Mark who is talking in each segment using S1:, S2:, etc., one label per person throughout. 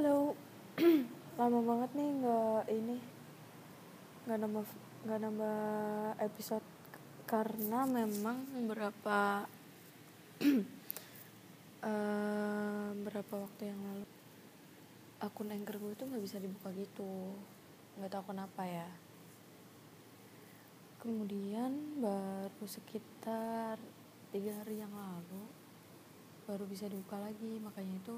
S1: Halo, lama banget nih nggak ini nggak nambah nggak nambah episode karena memang beberapa uh, berapa waktu yang lalu akun anchor gue tuh nggak bisa dibuka gitu. Nggak tahu kenapa ya. Kemudian baru sekitar tiga hari yang lalu baru bisa dibuka lagi. Makanya itu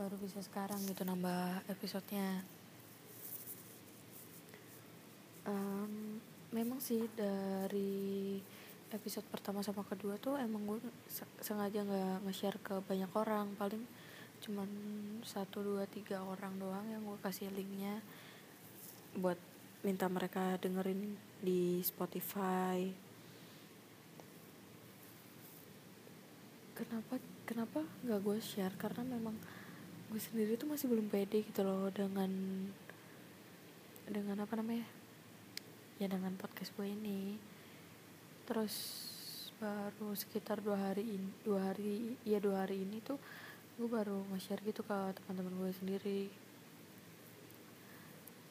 S1: baru bisa sekarang gitu nambah episodenya? Um, memang sih dari episode pertama sama kedua tuh emang gue sengaja nggak nge-share ke banyak orang. Paling cuman satu dua tiga orang doang yang gue kasih linknya buat minta mereka dengerin di Spotify. Kenapa kenapa nggak gue share? Karena memang sendiri tuh masih belum pede gitu loh dengan dengan apa namanya ya dengan podcast gue ini. Terus baru sekitar dua hari ini dua hari ya dua hari ini tuh gue baru nge-share gitu ke teman-teman gue sendiri.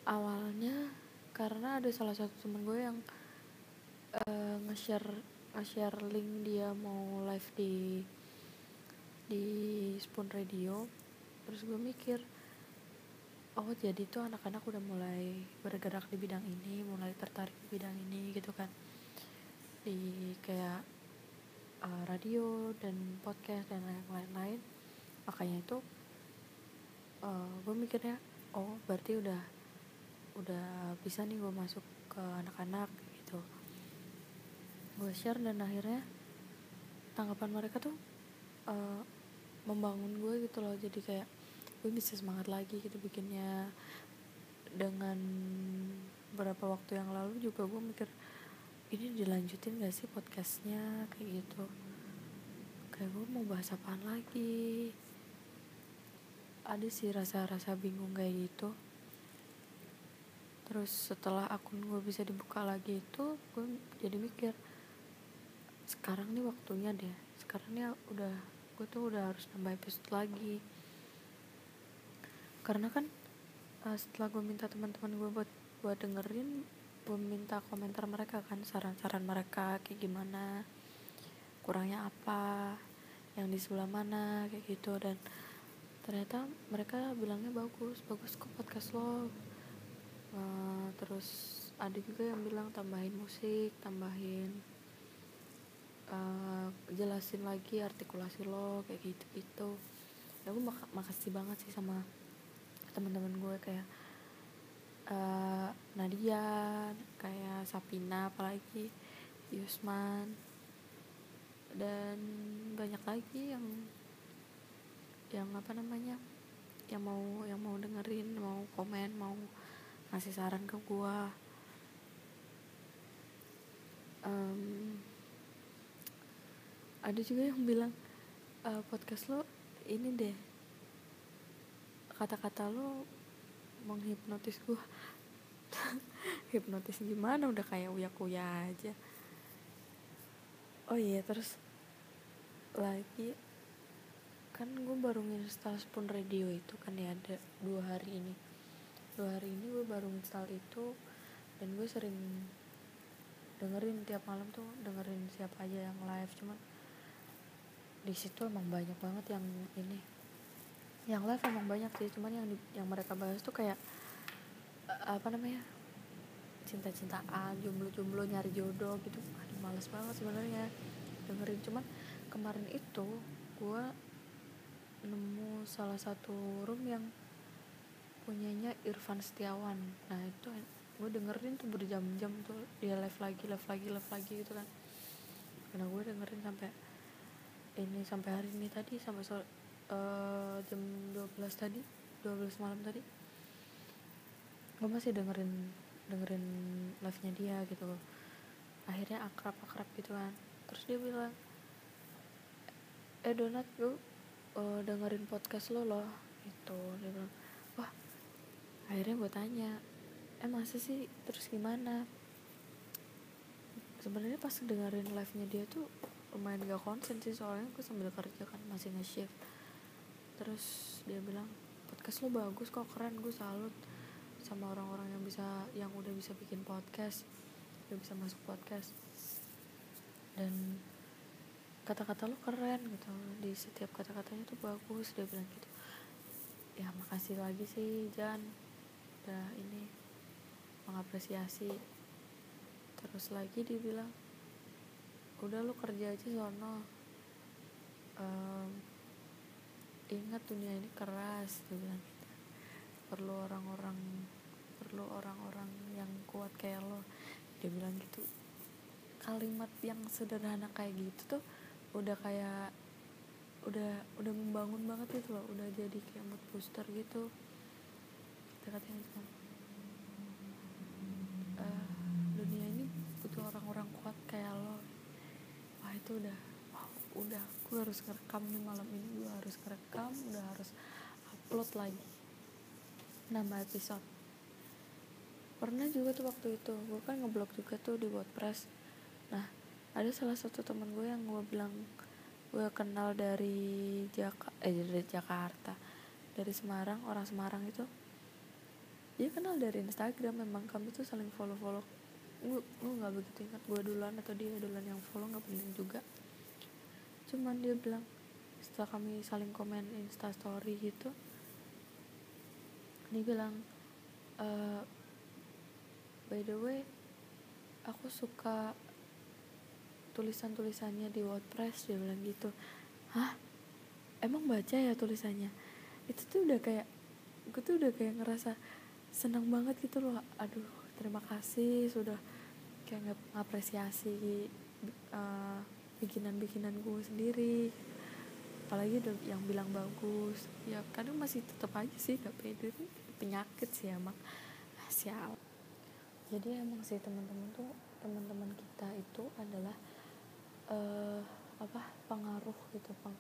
S1: Awalnya karena ada salah satu teman gue yang uh, nge-share nge-share link dia mau live di di Spoon Radio terus gue mikir oh jadi tuh anak-anak udah mulai bergerak di bidang ini mulai tertarik di bidang ini gitu kan. Di kayak uh, radio dan podcast dan lain-lain. Makanya itu uh, gue mikirnya oh berarti udah udah bisa nih gue masuk ke anak-anak gitu. Gue share dan akhirnya tanggapan mereka tuh uh, membangun gue gitu loh. Jadi kayak gue bisa semangat lagi gitu bikinnya. Dengan beberapa waktu yang lalu juga gue mikir ini dilanjutin gak sih podcastnya? Kayak gitu. Kayak gue mau bahas apaan lagi? Ada sih rasa-rasa bingung kayak gitu. Terus setelah akun gue bisa dibuka lagi itu gue jadi mikir sekarang nih waktunya deh. Sekarang nih udah gue tuh udah harus nambah episode lagi karena kan uh, setelah gue minta teman-teman gue buat buat dengerin gue minta komentar mereka kan saran-saran mereka kayak gimana kurangnya apa yang di sebelah mana kayak gitu. Dan ternyata mereka bilangnya bagus bagus kok podcast lo. Uh, terus ada juga yang bilang tambahin musik tambahin uh, jelasin lagi artikulasi lo kayak gitu gitu ya gue mak makasih banget sih sama teman-teman gue kayak uh, Nadia kayak Sapina apalagi Yusman dan banyak lagi yang yang apa namanya yang mau yang mau dengerin mau komen mau ngasih saran ke gue um, ada juga yang bilang uh, podcast lo ini deh kata-kata lo menghipnotis gue hipnotis gimana? Udah kayak uya-kuya aja. Oh iya terus lagi kan gue baru install Spoon Radio itu kan ya ada dua hari ini. Dua hari ini gue baru install itu dan gue sering dengerin tiap malam tuh dengerin siapa aja yang live. Cuman di situ emang banyak banget yang ini yang live emang banyak sih cuman yang di, yang mereka bahas tuh kayak uh, apa namanya cinta-cintaan jomblo-jomblo nyari jodoh gitu. Aduh males banget sebenarnya dengerin. Cuman kemarin itu gue nemu salah satu room yang punyanya Irfan Setiawan. Nah itu gue dengerin tuh berjam-jam tuh dia live lagi live lagi live lagi gitu kan. Karena gue dengerin sampai ini sampai hari ini tadi sampai sore uh, jam 12 tadi 12 malam tadi. Gue masih dengerin dengerin live nya dia gitu loh. Akhirnya akrab akrab gitu kan. Terus dia bilang eh donat gue uh, dengerin podcast lo loh. Itu dia bilang. Wah akhirnya gue tanya eh masa sih? Terus gimana? Sebenarnya pas dengerin live nya dia tuh lumayan gak konsen sih soalnya gue sambil kerja kan masih nge-shift terus dia bilang podcast lo bagus kok keren gue salut sama orang-orang yang bisa yang udah bisa bikin podcast udah bisa masuk podcast. Dan kata-kata lo keren gitu di setiap kata-katanya tuh bagus dia bilang gitu. Ya makasih lagi sih Jan udah ini mengapresiasi. Terus lagi dia bilang udah lo kerja aja sono um, ingat dunia ini keras dia bilang gitu. Perlu orang-orang perlu orang-orang yang kuat kayak lo. Dia bilang gitu. Kalimat yang sederhana kayak gitu tuh udah kayak udah udah membangun banget itu loh. Udah jadi kayak mood booster gitu. Kita katanya uh, dunia ini butuh orang-orang kuat kayak lo. Wah itu udah wow, udah gue harus ngerekam nih malam ini gue harus ngerekam udah harus upload lagi. Nambah episode. Pernah juga tuh waktu itu gue kan ngeblog juga tuh di WordPress. Nah ada salah satu teman gue yang gue bilang gue kenal dari Jaka eh dari Jakarta dari Semarang orang Semarang itu. Dia kenal dari Instagram memang kami tuh saling follow follow gue gue nggak begitu ingat gue duluan atau dia duluan yang follow nggak penting juga cuman dia bilang setelah kami saling komen Insta Story gitu dia bilang e, by the way aku suka tulisan-tulisannya di WordPress dia bilang gitu. Hah? Emang baca ya tulisannya? Itu tuh udah kayak gue tuh udah kayak ngerasa senang banget gitu loh. Aduh terima kasih sudah kayak ngapresiasi uh, bikinan-bikinan gue sendiri. Apalagi yang bilang bagus. Ya kadang masih tetap aja sih gak pede. Penyakit sih emang. Sial jadi emang sih teman-teman tuh teman-teman kita itu adalah uh, apa pengaruh gitu peng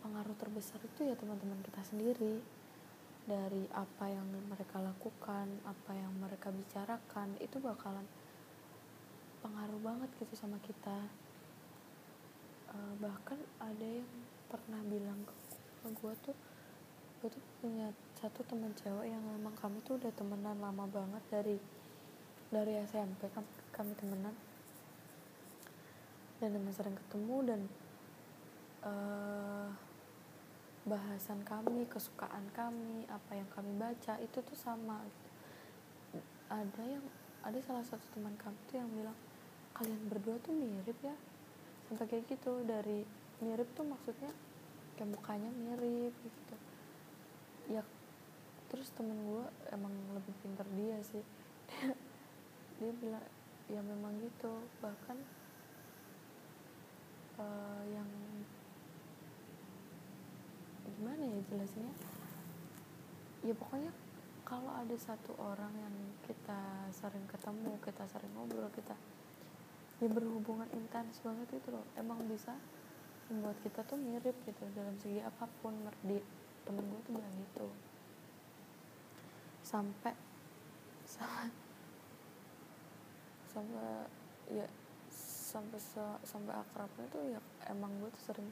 S1: pengaruh terbesar itu ya teman-teman kita sendiri. Dari apa yang mereka lakukan apa yang mereka bicarakan itu bakalan pengaruh banget gitu sama kita. Uh, bahkan ada yang pernah bilang ke, gue tuh gue tuh punya satu teman cewek yang memang kami tuh udah temenan lama banget dari dari SMP kami, temenan. Dan emang sering ketemu dan uh, bahasan kami kesukaan kami apa yang kami baca itu tuh sama. Ada yang ada salah satu teman kami tuh yang bilang kalian berdua tuh mirip ya. Sampai kayak gitu dari mirip tuh maksudnya kayak mukanya mirip gitu. Ya terus temen gue emang lebih pintar dia sih. Dia, dia bilang ya memang gitu. Bahkan uh, yang gimana ya jelasnya ya pokoknya kalau ada satu orang yang kita sering ketemu kita sering ngobrol kita ya berhubungan intens banget itu loh. Emang bisa membuat kita tuh mirip gitu dalam segi apa pun. Di temen gue tuh bilang gitu. Sampai sampai sampai ya sampai sampai akrabnya tuh ya emang gue tuh sering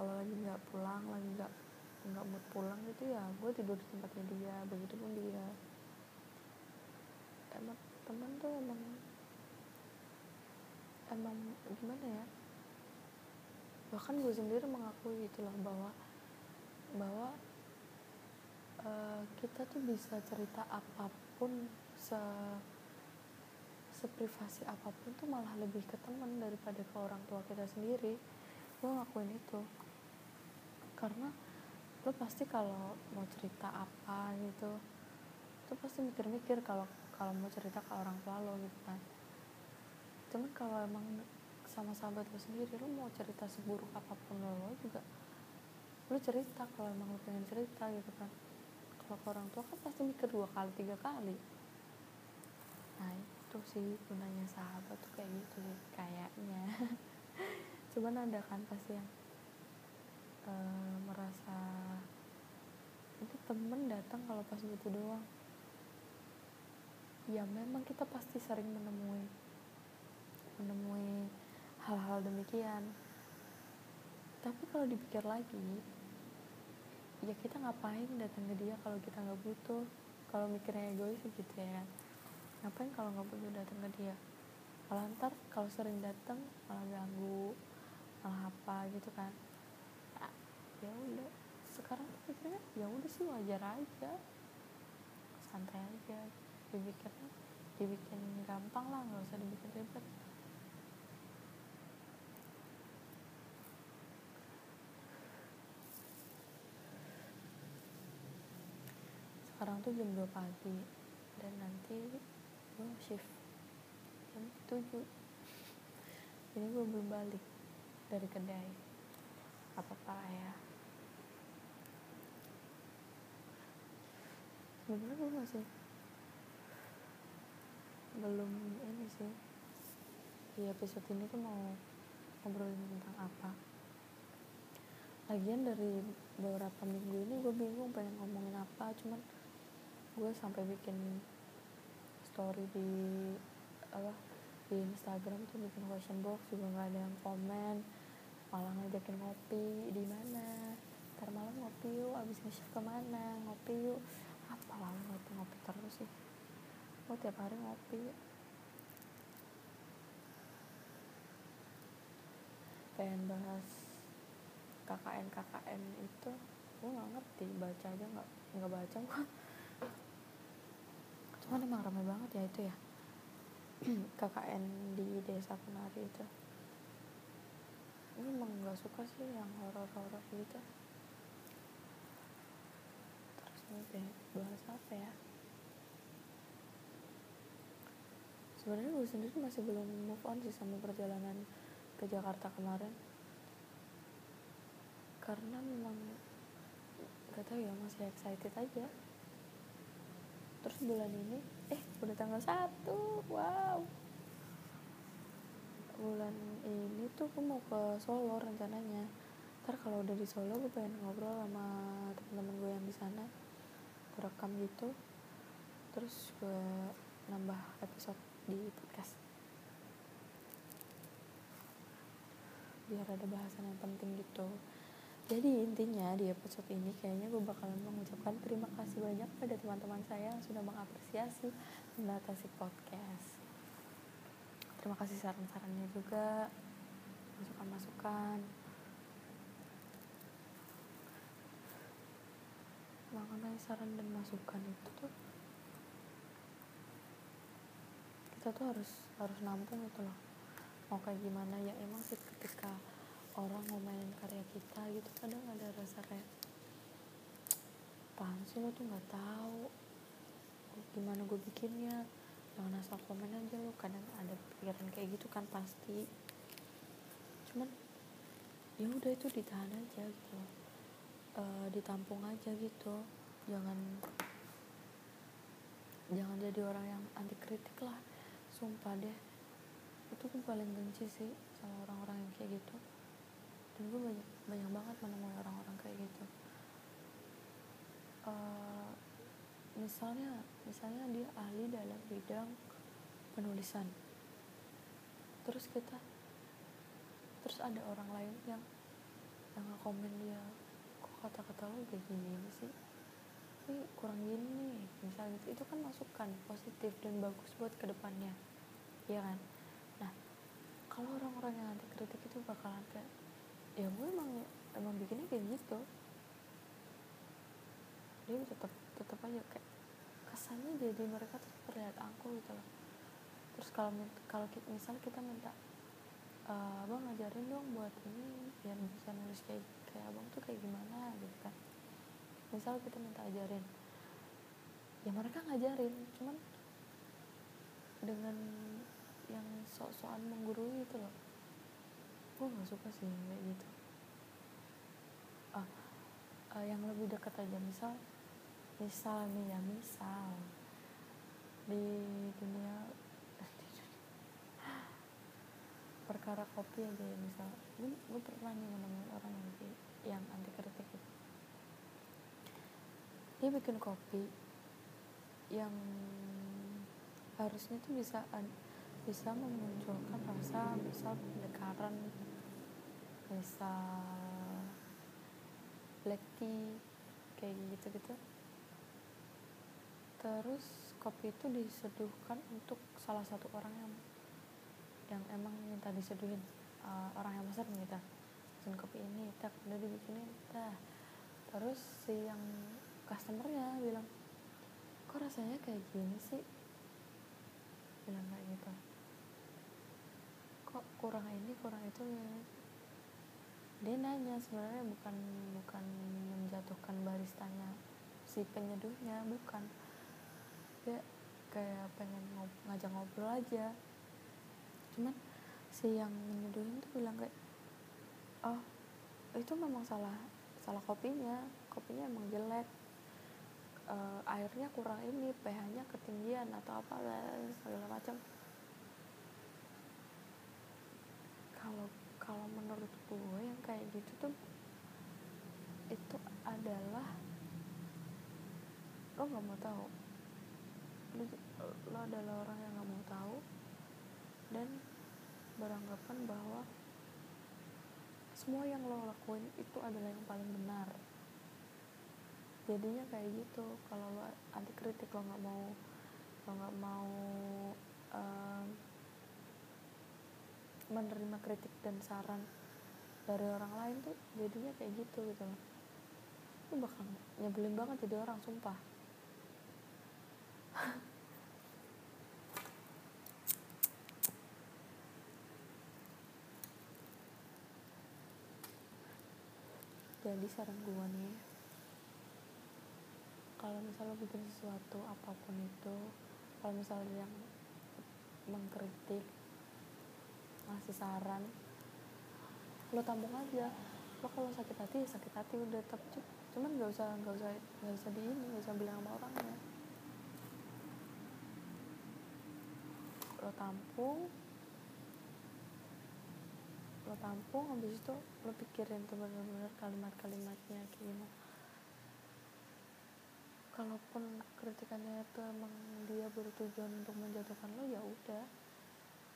S1: kalau lagi nggak pulang lagi nggak nggak mood pulang gitu ya gue tidur di tempatnya dia begitu pun dia. Emang teman tuh emang emang gimana ya? Bahkan gue sendiri mengakui itulah bahwa bahwa uh, kita tuh bisa cerita apa pun se seprivasi apa pun tuh malah lebih ke teman daripada ke orang tua kita sendiri. Gue ngakuin itu. Karena lo pasti kalau mau cerita apa gitu lo pasti mikir-mikir kalau kalau mau cerita ke orang tua lo gitu kan cuman kalau emang sama sahabat lo sendiri lo mau cerita seburuk apa pun lo, lo juga lo cerita kalau emang lo pengen cerita gitu kan. Kalau ke orang tua kan pasti mikir dua kali tiga kali. Nah itu sih gunanya sahabat tuh kayak gitu sih kayaknya. Cuman ada kan pasti yang uh, merasa itu temen datang kalau pas butuh doang. Ya memang kita pasti sering menemui menemui hal-hal demikian. Tapi kalau dipikir lagi ya kita ngapain datang ke dia kalau kita nggak butuh? Kalau mikirnya egois gitu ya. Ngapain kalau nggak butuh datang ke dia? Malah ntar kalau sering datang malah ganggu malah apa gitu kan. Nah, ya udah. Sekarang tuh mikirnya ya udah sih wajar aja. Santai aja. Dibikinnya dibikin gampang lah nggak usah dibikin ribet sekarang tuh jam 2 pagi. Dan nanti gue shift jam 7 jadi gue belum balik dari kedai. Apa-apa ya. Sebenarnya gue masih belum ini sih. Di episode ini tuh mau ngobrolin tentang apa. Lagian dari beberapa minggu ini gue bingung pengen ngomongin apa cuman gue sampai bikin story di apa di Instagram tuh bikin question box juga nggak ada yang komen. Malah ngajakin ngopi di mana? Ntar malam ngopi yuk abis nge ke mana? Ngopi yuk. Apa lah ngopi ngopi terus sih. Gue tiap hari ngopi. Pengen bahas KKN KKN itu gue nggak ngerti baca aja nggak nggak baca gue cuman emang ramai banget ya itu ya. KKN di desa penari itu. Ini emang nggak suka sih yang horor-horor gitu. Terus nih bahas apa ya? Sebenarnya gue sendiri masih belum move on sih sama perjalanan ke Jakarta kemarin. Karena memang gak tau ya masih excited aja terus bulan ini eh udah tanggal satu wow. Bulan ini tuh gue mau ke Solo rencananya. Ntar kalau udah di Solo gue pengen ngobrol sama teman-teman gue yang di sana. Rekam gitu. Terus gue nambah episode di podcast. Biar ada bahasan yang penting gitu jadi intinya di episode ini kayaknya gue bakalan mengucapkan terima kasih banyak pada teman-teman saya yang sudah mengapresiasi mendatasi podcast. Terima kasih saran-sarannya juga masukan-masukan. Mengenai saran dan masukan itu tuh? Kita tuh harus harus nampung gitu loh. Mau kayak gimana? Ya emang sih ketika orang ngomain karya kita gitu kadang ada rasa kayak apaan sih lo tuh nggak tahu gimana gue bikinnya jangan asal komen aja lo kadang ada pikiran kayak gitu kan pasti. Cuman ya udah itu ditahan aja gitu e, ditampung aja gitu. Jangan jangan jadi orang yang anti kritik lah sumpah deh. Itu tuh paling benci sih sama orang-orang yang kayak gitu dan gue banyak banyak banget menemui orang-orang kayak gitu. Uh, misalnya misalnya dia ahli dalam bidang penulisan. Terus kita terus ada orang lain yang yang komen dia kok kata-kata lo kayak gini sih? Ini kurang gini misalnya gitu. Itu kan masukan positif dan bagus buat ke depannya ya kan? Nah kalau orang-orang yang anti kritik itu bakalan kayak ya gue emang emang bikinnya kayak gitu. Dia tetap tetap aja kayak kesannya jadi mereka tuh terlihat angkuh gitu loh. Terus kalau kalau misal kita minta e, abang ngajarin dong buat ini biar bisa nulis kayak kayak abang tuh kayak gimana gitu kan. Misal kita minta ajarin ya mereka ngajarin cuman dengan yang sok-sokan menggurui itu loh gue gak suka sih kayak gitu. Ah uh, yang lebih dekat aja misal misal nih ya misal di dunia perkara kopi aja ya misal. Gue, gue pernah nih menemukan orang yang yang anti kritik itu dia bikin kopi yang harusnya tuh bisa bisa memunculkan rasa misal pendekaran misal black tea kayak gitu gitu terus kopi itu diseduhkan untuk salah satu orang yang yang emang minta diseduhin uh, orang yang pesan gitu. Pesen kopi ini tak udah dibikinin dah terus si yang customernya bilang kok rasanya kayak gini sih? Bilang kayak gitu. Kok kurang ini kurang itu dia nanya sebenarnya bukan bukan menjatuhkan baristanya si penyeduhnya bukan. Dia kayak pengen ngob ngajak ngobrol aja. Cuman si yang menyeduhin tuh bilang kayak oh itu memang salah salah kopinya. Kopinya emang jelek. E, airnya kurang ini pH-nya ketinggian atau apa segala macam. Kalau kalau menurut gue yang kayak gitu tuh itu adalah lo nggak mau tahu. Lo, lo adalah orang yang nggak mau tahu dan beranggapan bahwa semua yang lo lakuin itu adalah yang paling benar. Jadinya kayak gitu kalau lo anti kritik lo nggak mau lo nggak mau um, menerima kritik dan saran dari orang lain tuh jadinya kayak gitu gitu loh. Itu bakal nyebelin banget jadi orang sumpah. Jadi saran gue nih kalau misalnya bikin sesuatu apa pun itu kalau misalnya yang mengkritik ngasih saran. Lo tampung aja. Lo kalau sakit hati ya sakit hati udah tetap cuman gak usah gak usah gak usah di ini gak usah bilang sama orangnya. Lo tampung. Lo tampung habis itu lo pikirin tuh bener-bener kalimat-kalimatnya kayak gimana. Kalaupun kritikannya itu emang dia bertujuan untuk menjatuhkan lo ya udah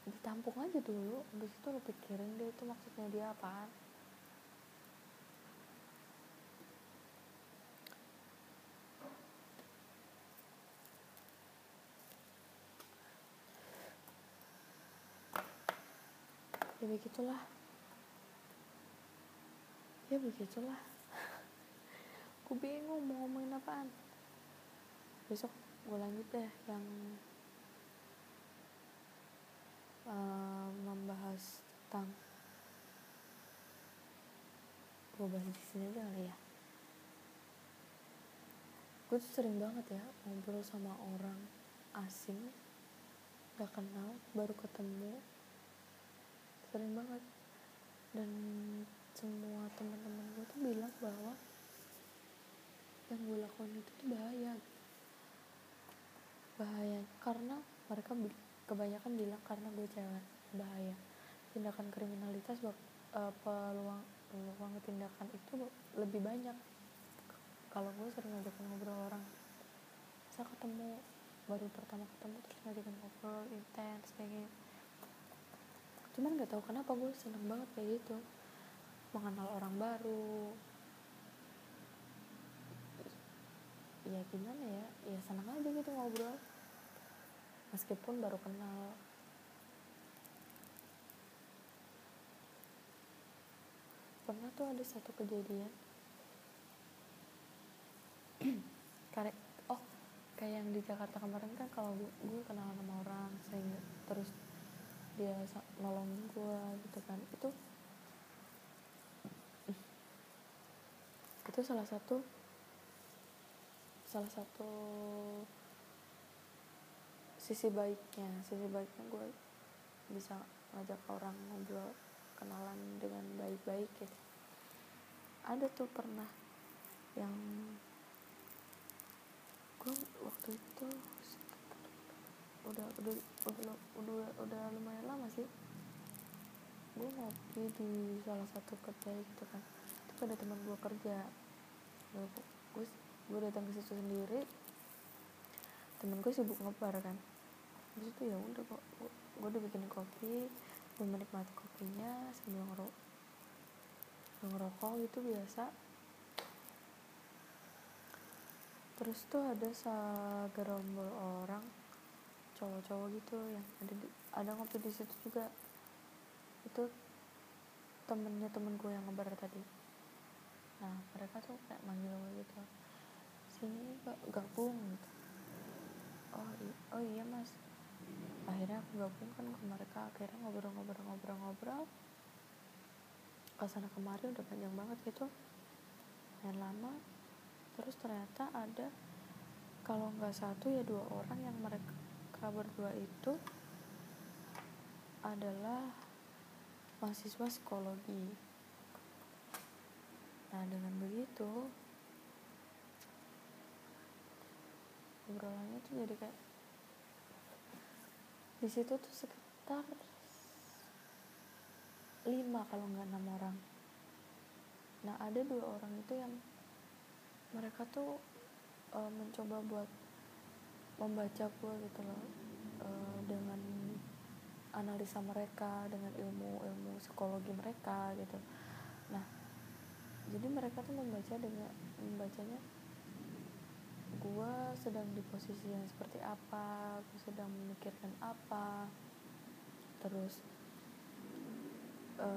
S1: ditampung aja dulu. Habis itu lo pikirin deh itu maksudnya dia apa ya begitulah. Ya begitulah. Aku bingung mau ngomongin apaan. Besok gue lanjut deh yang uh, membahas tentang gue bahas di sini aja kali ya. Gue tuh sering banget ya ngobrol sama orang asing gak kenal baru ketemu. Sering banget. Dan semua teman-teman gue tuh bilang bahwa yang gue lakukan itu tuh bahaya. Bahaya karena mereka kebanyakan bilang karena gue cewek bahaya. Tindakan kriminalitas uh, peluang peluang tindakan itu lebih banyak. Kalau gue sering ngajakin ngobrol orang. Saya ketemu baru pertama ketemu terus ngajakin ngobrol intens kayak gitu cuman nggak tahu kenapa gue seneng banget kayak gitu. Mengenal orang baru. Ya gimana ya? Ya senang aja gitu ngobrol meskipun baru kenal. Pernah tuh ada satu kejadian. Karek oh kayak yang di Jakarta kemarin kan kalau gue, gue kenalan sama orang sehingga terus dia nolong gue gitu kan. Itu itu salah satu salah satu sisi baiknya sisi baiknya gue bisa ngajak orang ngobrol kenalan dengan baik-baik gitu ada tuh pernah yang gue waktu itu udah udah udah udah lumayan lama sih. Gue ngopi di salah satu kedai gitu kan. Itu ada teman gue kerja. Gue gue datang ke situ sendiri. Temen gue sibuk ngebar kan habis itu ya udah kok. Gue udah bikin kopi gue menikmati kopinya sambil ngerok ngerokok gitu biasa. Terus tuh ada segerombol orang cowok-cowok gitu yang ada di, ada ngopi di situ juga. Itu temennya temen gue yang ngebar tadi. Nah mereka tuh kayak manggil gue gitu. Sini gabung gitu. Oh oh iya mas akhirnya aku gabung kan ke mereka akhirnya ngobrol-ngobrol-ngobrol-ngobrol ke sana kemari udah panjang banget gitu main lama. Terus ternyata ada kalau nggak satu ya dua orang yang mereka berdua itu adalah mahasiswa psikologi. Nah dengan begitu obrolannya tuh jadi kayak di situ tuh sekitar lima kalau nggak enam orang. Nah ada dua orang itu yang mereka tuh e, mencoba buat membaca gue gitu loh e, dengan analisa mereka dengan ilmu ilmu psikologi mereka gitu. Nah jadi mereka tuh membaca dengan membacanya gue sedang di posisi yang seperti apa gue sedang memikirkan apa. Terus e,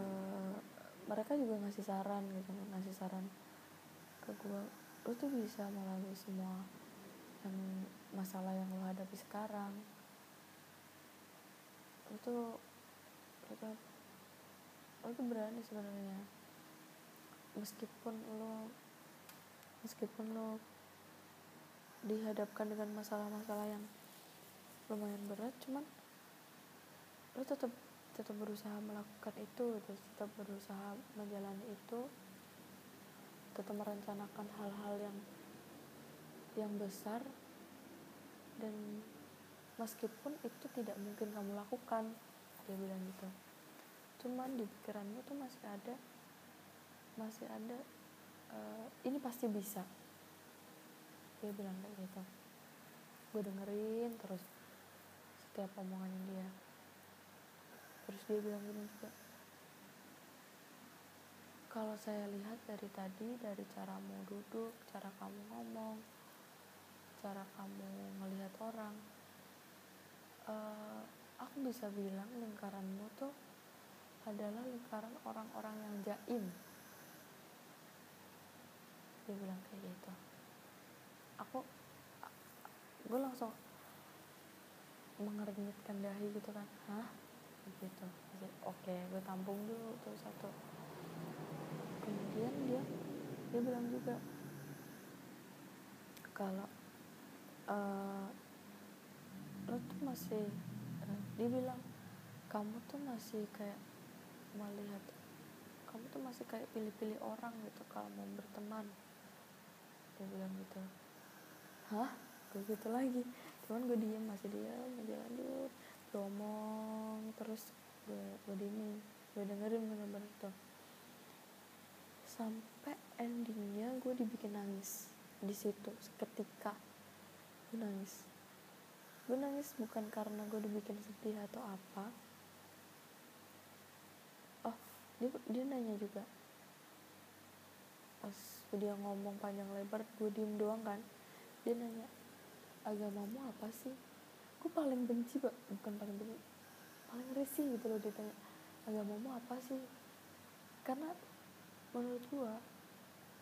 S1: mereka juga ngasih saran gitu ngasih saran ke gue lu tuh bisa melalui semua yang masalah yang lo hadapi sekarang. Itu itu itu berani sebenarnya. Meskipun lo meskipun lo dihadapkan dengan masalah-masalah yang lumayan berat cuman lo tetap tetap berusaha melakukan itu tetap berusaha menjalani itu tetap merencanakan hal-hal yang yang besar dan meskipun itu tidak mungkin kamu lakukan dia bilang gitu. Cuman di pikiranmu tuh masih ada masih ada uh, ini pasti bisa dia bilang kayak gitu. Gue dengerin terus setiap omongan dia. Terus dia bilang gini juga. Kalau saya lihat dari tadi dari caramu duduk cara kamu ngomong cara kamu melihat orang uh, aku bisa bilang lingkaranmu tuh adalah lingkaran orang-orang yang jaim. Dia bilang kayak gitu aku gue langsung mengernyitkan dahi gitu kan. Hah? Gitu. Oke gue tampung dulu tuh satu. Kemudian dia dia bilang juga kalau uh, lo tuh masih uh, dia bilang kamu tuh masih kayak melihat kamu tuh masih kayak pilih-pilih orang gitu kalau mau berteman. Dia bilang gitu hah? Gue gitu lagi. Cuman gue diem masih diem aja lanjut. Ngomong terus gue gue diemin. Gue dengerin bener-bener tuh. Sampai endingnya gue dibikin nangis di situ seketika gue nangis. Gue nangis bukan karena gue dibikin sedih atau apa. Oh dia dia nanya juga. Pas dia ngomong panjang lebar gue diem doang kan dia nanya agamamu apa sih? Gue paling benci pak. Bukan paling benci paling risih gitu loh dia tanya agamamu apa sih? Karena menurut gue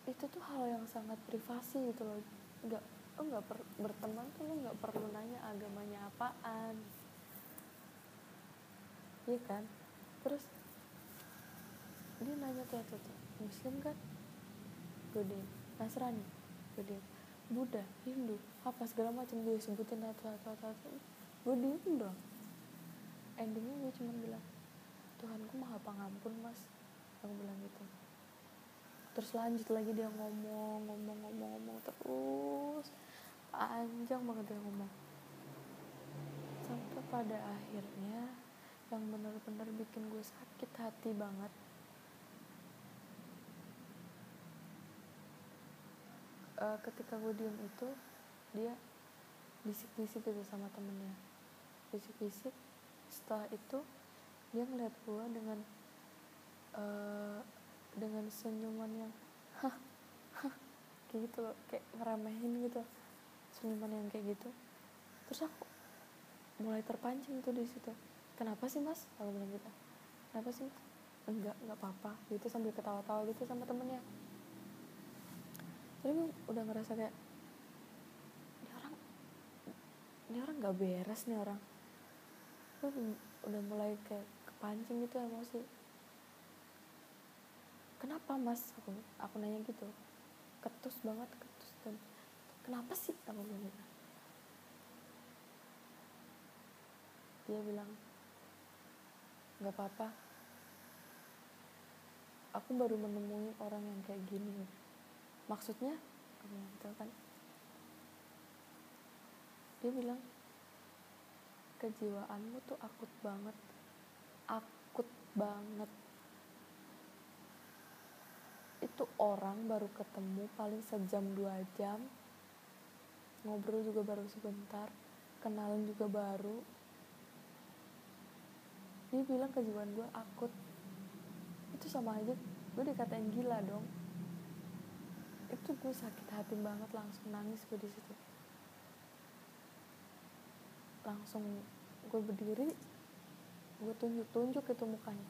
S1: itu tuh hal yang sangat privasi gitu loh. Nggak lo nggak berteman tuh lo nggak perlu nanya agamanya apaan. Iya kan? Terus dia nanya tuh tuh, tuh muslim kan? Gue diem nasrani? Gue diem Buddha Hindu apa segala macam dia sebutin satu satu satu, gue diem dong. Endingnya gue cuma bilang Tuhanku maha pengampun mas. Aku bilang gitu. Terus lanjut lagi dia ngomong ngomong ngomong ngomong terus. Panjang banget dia ngomong. Sampai pada akhirnya yang benar-benar bikin gue sakit hati banget uh, ketika gue diem itu dia bisik-bisik gitu sama temennya. Bisik-bisik setelah itu dia ngeliat gue dengan uh, dengan senyuman yang kayak gitu loh kayak ngeremehin gitu. Senyuman yang kayak gitu. Terus aku mulai terpancing tuh di situ. Kenapa sih mas? Aku bilang gitu. Kenapa sih mas? Enggak enggak apa-apa. Gitu sambil ketawa-tawa gitu sama temennya jadi gue udah ngerasa kayak ini orang ini orang nggak beres nih orang. Gue udah mulai kayak kepancing gitu emosi. Kenapa mas? Aku aku nanya gitu. Ketus banget ketus dan kenapa sih? Aku bilang dia bilang nggak apa-apa. Aku baru menemui orang yang kayak gini maksudnya? Gitu kan? Dia bilang kejiwaanmu tuh akut banget. Akut banget. Itu orang baru ketemu paling sejam dua jam. Ngobrol juga baru sebentar. Kenalan juga baru. Dia bilang kejiwaan gue akut. Itu sama aja. Gue dikatain gila dong itu gue sakit hati banget langsung nangis gue di situ. Langsung gue berdiri gue tunjuk tunjuk itu mukanya.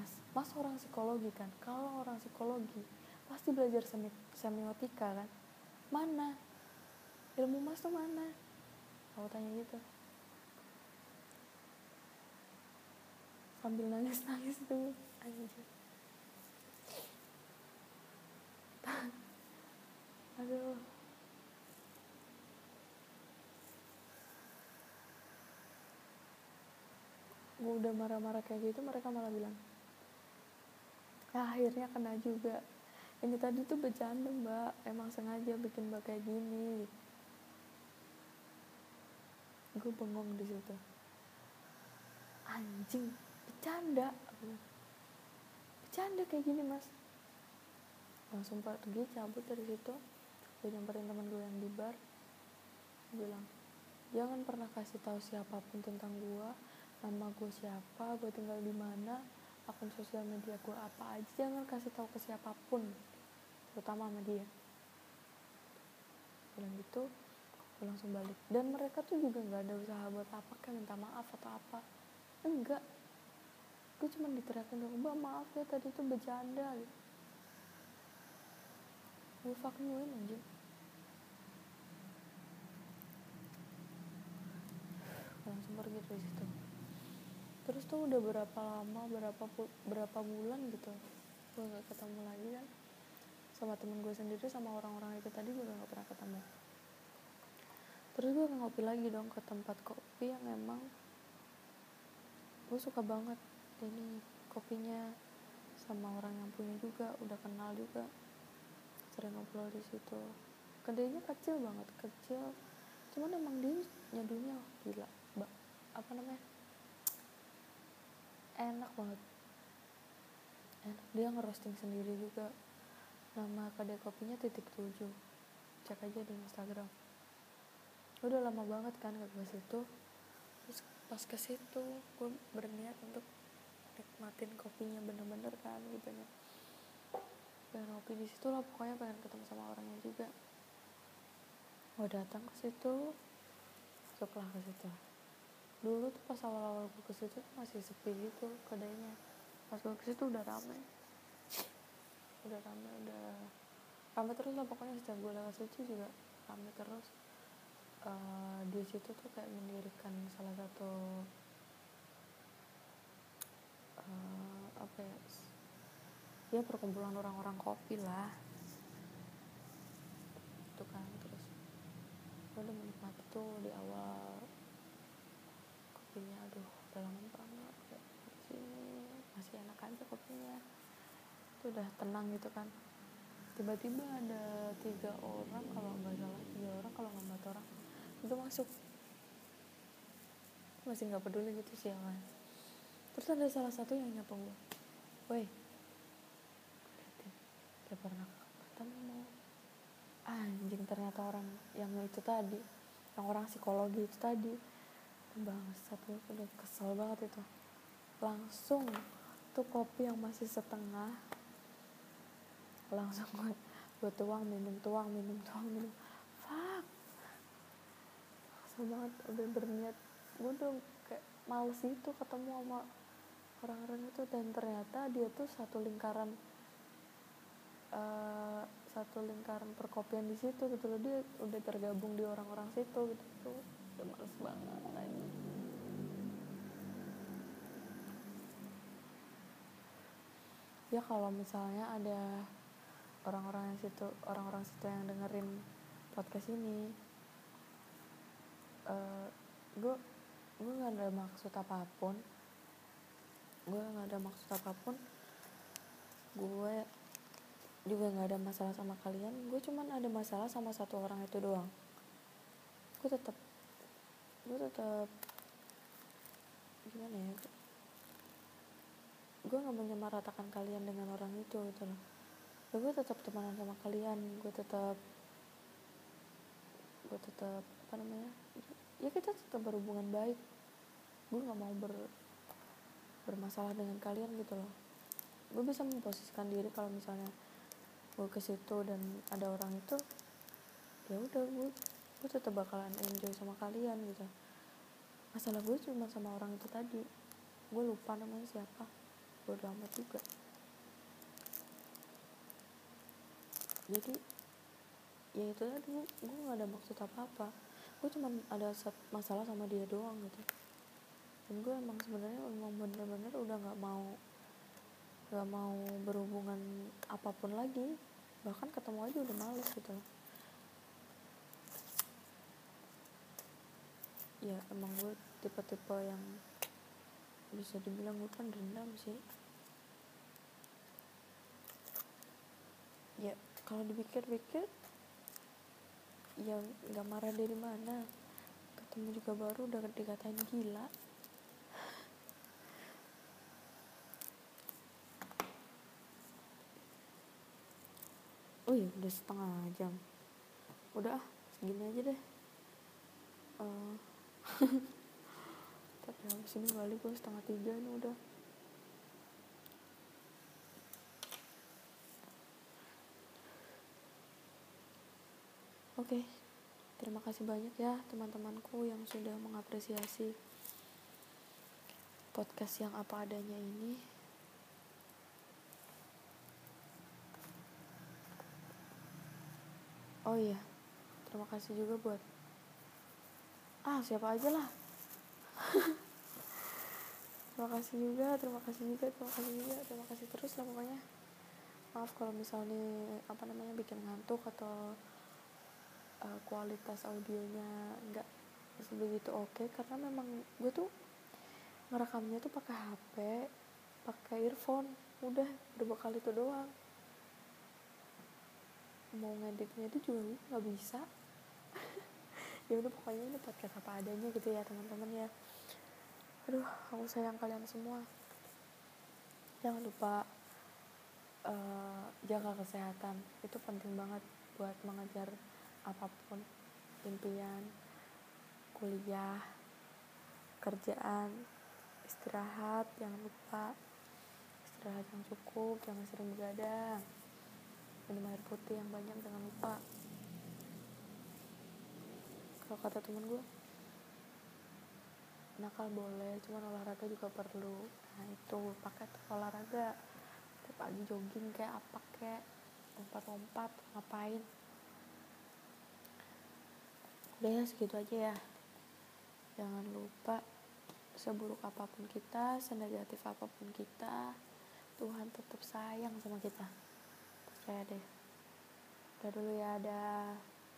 S1: Mas mas orang psikologi kan? Kalau orang psikologi pasti belajar semi semiotika kan? Mana? Ilmu mas tuh mana? Aku tanya gitu. Sambil nangis nangis tuh anjir aduh. Gue udah marah-marah kayak gitu mereka malah bilang nah, akhirnya kena juga. Ini tadi tuh bercanda mbak. Emang sengaja bikin mbak kayak gini. Gue bengong di situ. Anjing bercanda. Bercanda kayak gini mas. Langsung pergi cabut dari situ gue nyamperin teman gue yang di bar. Bilang jangan pernah kasih tahu siapa pun tentang gue nama gue siapa gue tinggal di mana akun sosial media gue apa aja jangan kasih tahu ke siapa pun terutama sama dia. Bilang gitu gue langsung balik. Dan mereka tuh juga nggak ada usaha buat apa kayak minta maaf atau apa. Enggak. Gue cuma diteriakin dong mbak maaf ya tadi tuh bercanda gitu gue fucking win anjing? Langsung pergi dari situ. Terus tuh udah berapa lama berapa berapa bulan gitu gue nggak ketemu lagi kan. Sama temen gue sendiri sama orang-orang itu tadi gue nggak pernah ketemu. Terus gue ngopi lagi dong ke tempat kopi yang emang gue suka banget. Ini kopinya sama orang yang punya juga udah kenal juga sering ngobrol di situ. Kedainya kecil banget kecil. Cuman emang dia nyadunya gila mbak. Apa namanya? Enak banget. Enak. Dia ngerosting sendiri juga. Nama kedai kopinya titik tujuh. Cek aja di instagram. Udah lama banget kan ke situ. Terus pas ke situ gue berniat untuk nikmatin kopinya bener-bener kan gitu ya pengen ngopi di situ lah pokoknya pengen ketemu sama orangnya juga. Gue datang ke situ masuklah ke situ. Dulu tuh pas awal-awal gue ke situ masih sepi gitu kedainya pas gue ke situ udah rame. Udah rame udah rame terus lah pokoknya setiap gue lewat situ juga rame terus. Uh, di situ tuh kayak mendirikan salah satu uh, apa ya ya perkumpulan orang-orang kopi lah. Itu kan terus gue udah menikmati tuh di awal kopinya aduh udah lama banget kayak sini masih enak aja kopinya. Itu udah tenang gitu kan. Tiba-tiba ada tiga orang kalau nggak salah tiga orang kalau nggak empat orang itu masuk. Masih nggak peduli gitu sih terus ada salah satu yang nyapa gue woi udah pernah ketemu. Anjing ternyata orang yang itu tadi yang orang psikologi itu tadi. Bangsat gue udah kesel banget itu. Langsung tuh kopi yang masih setengah. Langsung gue gue tuang minum tuang minum tuang minum. Fuck. Kesel banget udah berniat. Gue udah kayak males itu ketemu sama orang-orang itu. Dan ternyata dia tuh satu lingkaran uh, satu lingkaran perkopian di situ gitu loh. Dia udah tergabung di orang-orang situ gitu. Tuh udah males banget aja. ya kalau misalnya ada orang-orang yang situ orang-orang situ yang dengerin podcast ini gue uh, gue nggak ada maksud apa pun. Gue nggak ada maksud apa pun. Gue juga nggak ada masalah sama kalian. Gue cuman ada masalah sama satu orang itu doang. Gue tetap gue tetap gimana ya gue nggak menyamaratakan kalian dengan orang itu gitu loh. Ya gue tetap temenan sama kalian gue tetap gue tetap apa namanya ya kita tetap berhubungan baik. Gue nggak mau ber bermasalah dengan kalian gitu loh. Gue bisa memposisikan diri kalau misalnya gue ke situ dan ada orang itu ya udah gue gue tetap bakalan enjoy sama kalian gitu. Masalah gue cuma sama orang itu tadi. Gue lupa namanya siapa. Gue udah amat juga. Jadi ya itu tadi. Gue gue gak ada maksud apa apa gue cuma ada masalah sama dia doang gitu. Dan gue emang sebenarnya emang bener-bener udah nggak mau nggak mau berhubungan apa pun lagi bahkan ketemu aja udah males gitu. Ya emang gue tipe-tipe yang bisa dibilang gue kan dendam sih. Ya kalau dipikir-pikir ya nggak marah dari mana. Ketemu juga baru udah dikatain gila oh iya udah setengah jam. Udah ah segini aja deh. Uh, tapi habis ini balik gue setengah tiga ini udah. Oke okay. terima kasih banyak ya teman-temanku yang sudah mengapresiasi podcast yang apa adanya ini oh iya terima kasih juga buat ah siapa aja lah. Terima kasih juga terima kasih juga terima kasih juga terima kasih terus lah pokoknya. Maaf kalau misalnya apa namanya bikin ngantuk atau uh, kualitas audionya nggak sebegitu oke okay, karena memang gue tuh ngerekamnya tuh pakai HP pakai earphone udah bakal itu doang mau ngeditnya itu juga nggak bisa. Ya udah pokoknya ini podcast apa adanya gitu ya teman-teman ya. Aduh aku sayang kalian semua. Jangan lupa uh, jaga kesehatan. Itu penting banget buat mengejar apa pun. Impian kuliah kerjaan istirahat jangan lupa. Istirahat yang cukup jangan sering begadang minum air putih yang banyak jangan lupa. Kalau kata temen gue nakal boleh cuman olahraga juga perlu. Nah itu pakai olahraga. Tiap pagi jogging kayak apa kayak lompat-lompat ngapain. Udah ya segitu aja ya. Jangan lupa seburuk apa pun kita senegatif apa pun kita Tuhan tetap sayang sama kita percaya deh. Udah dulu ya ada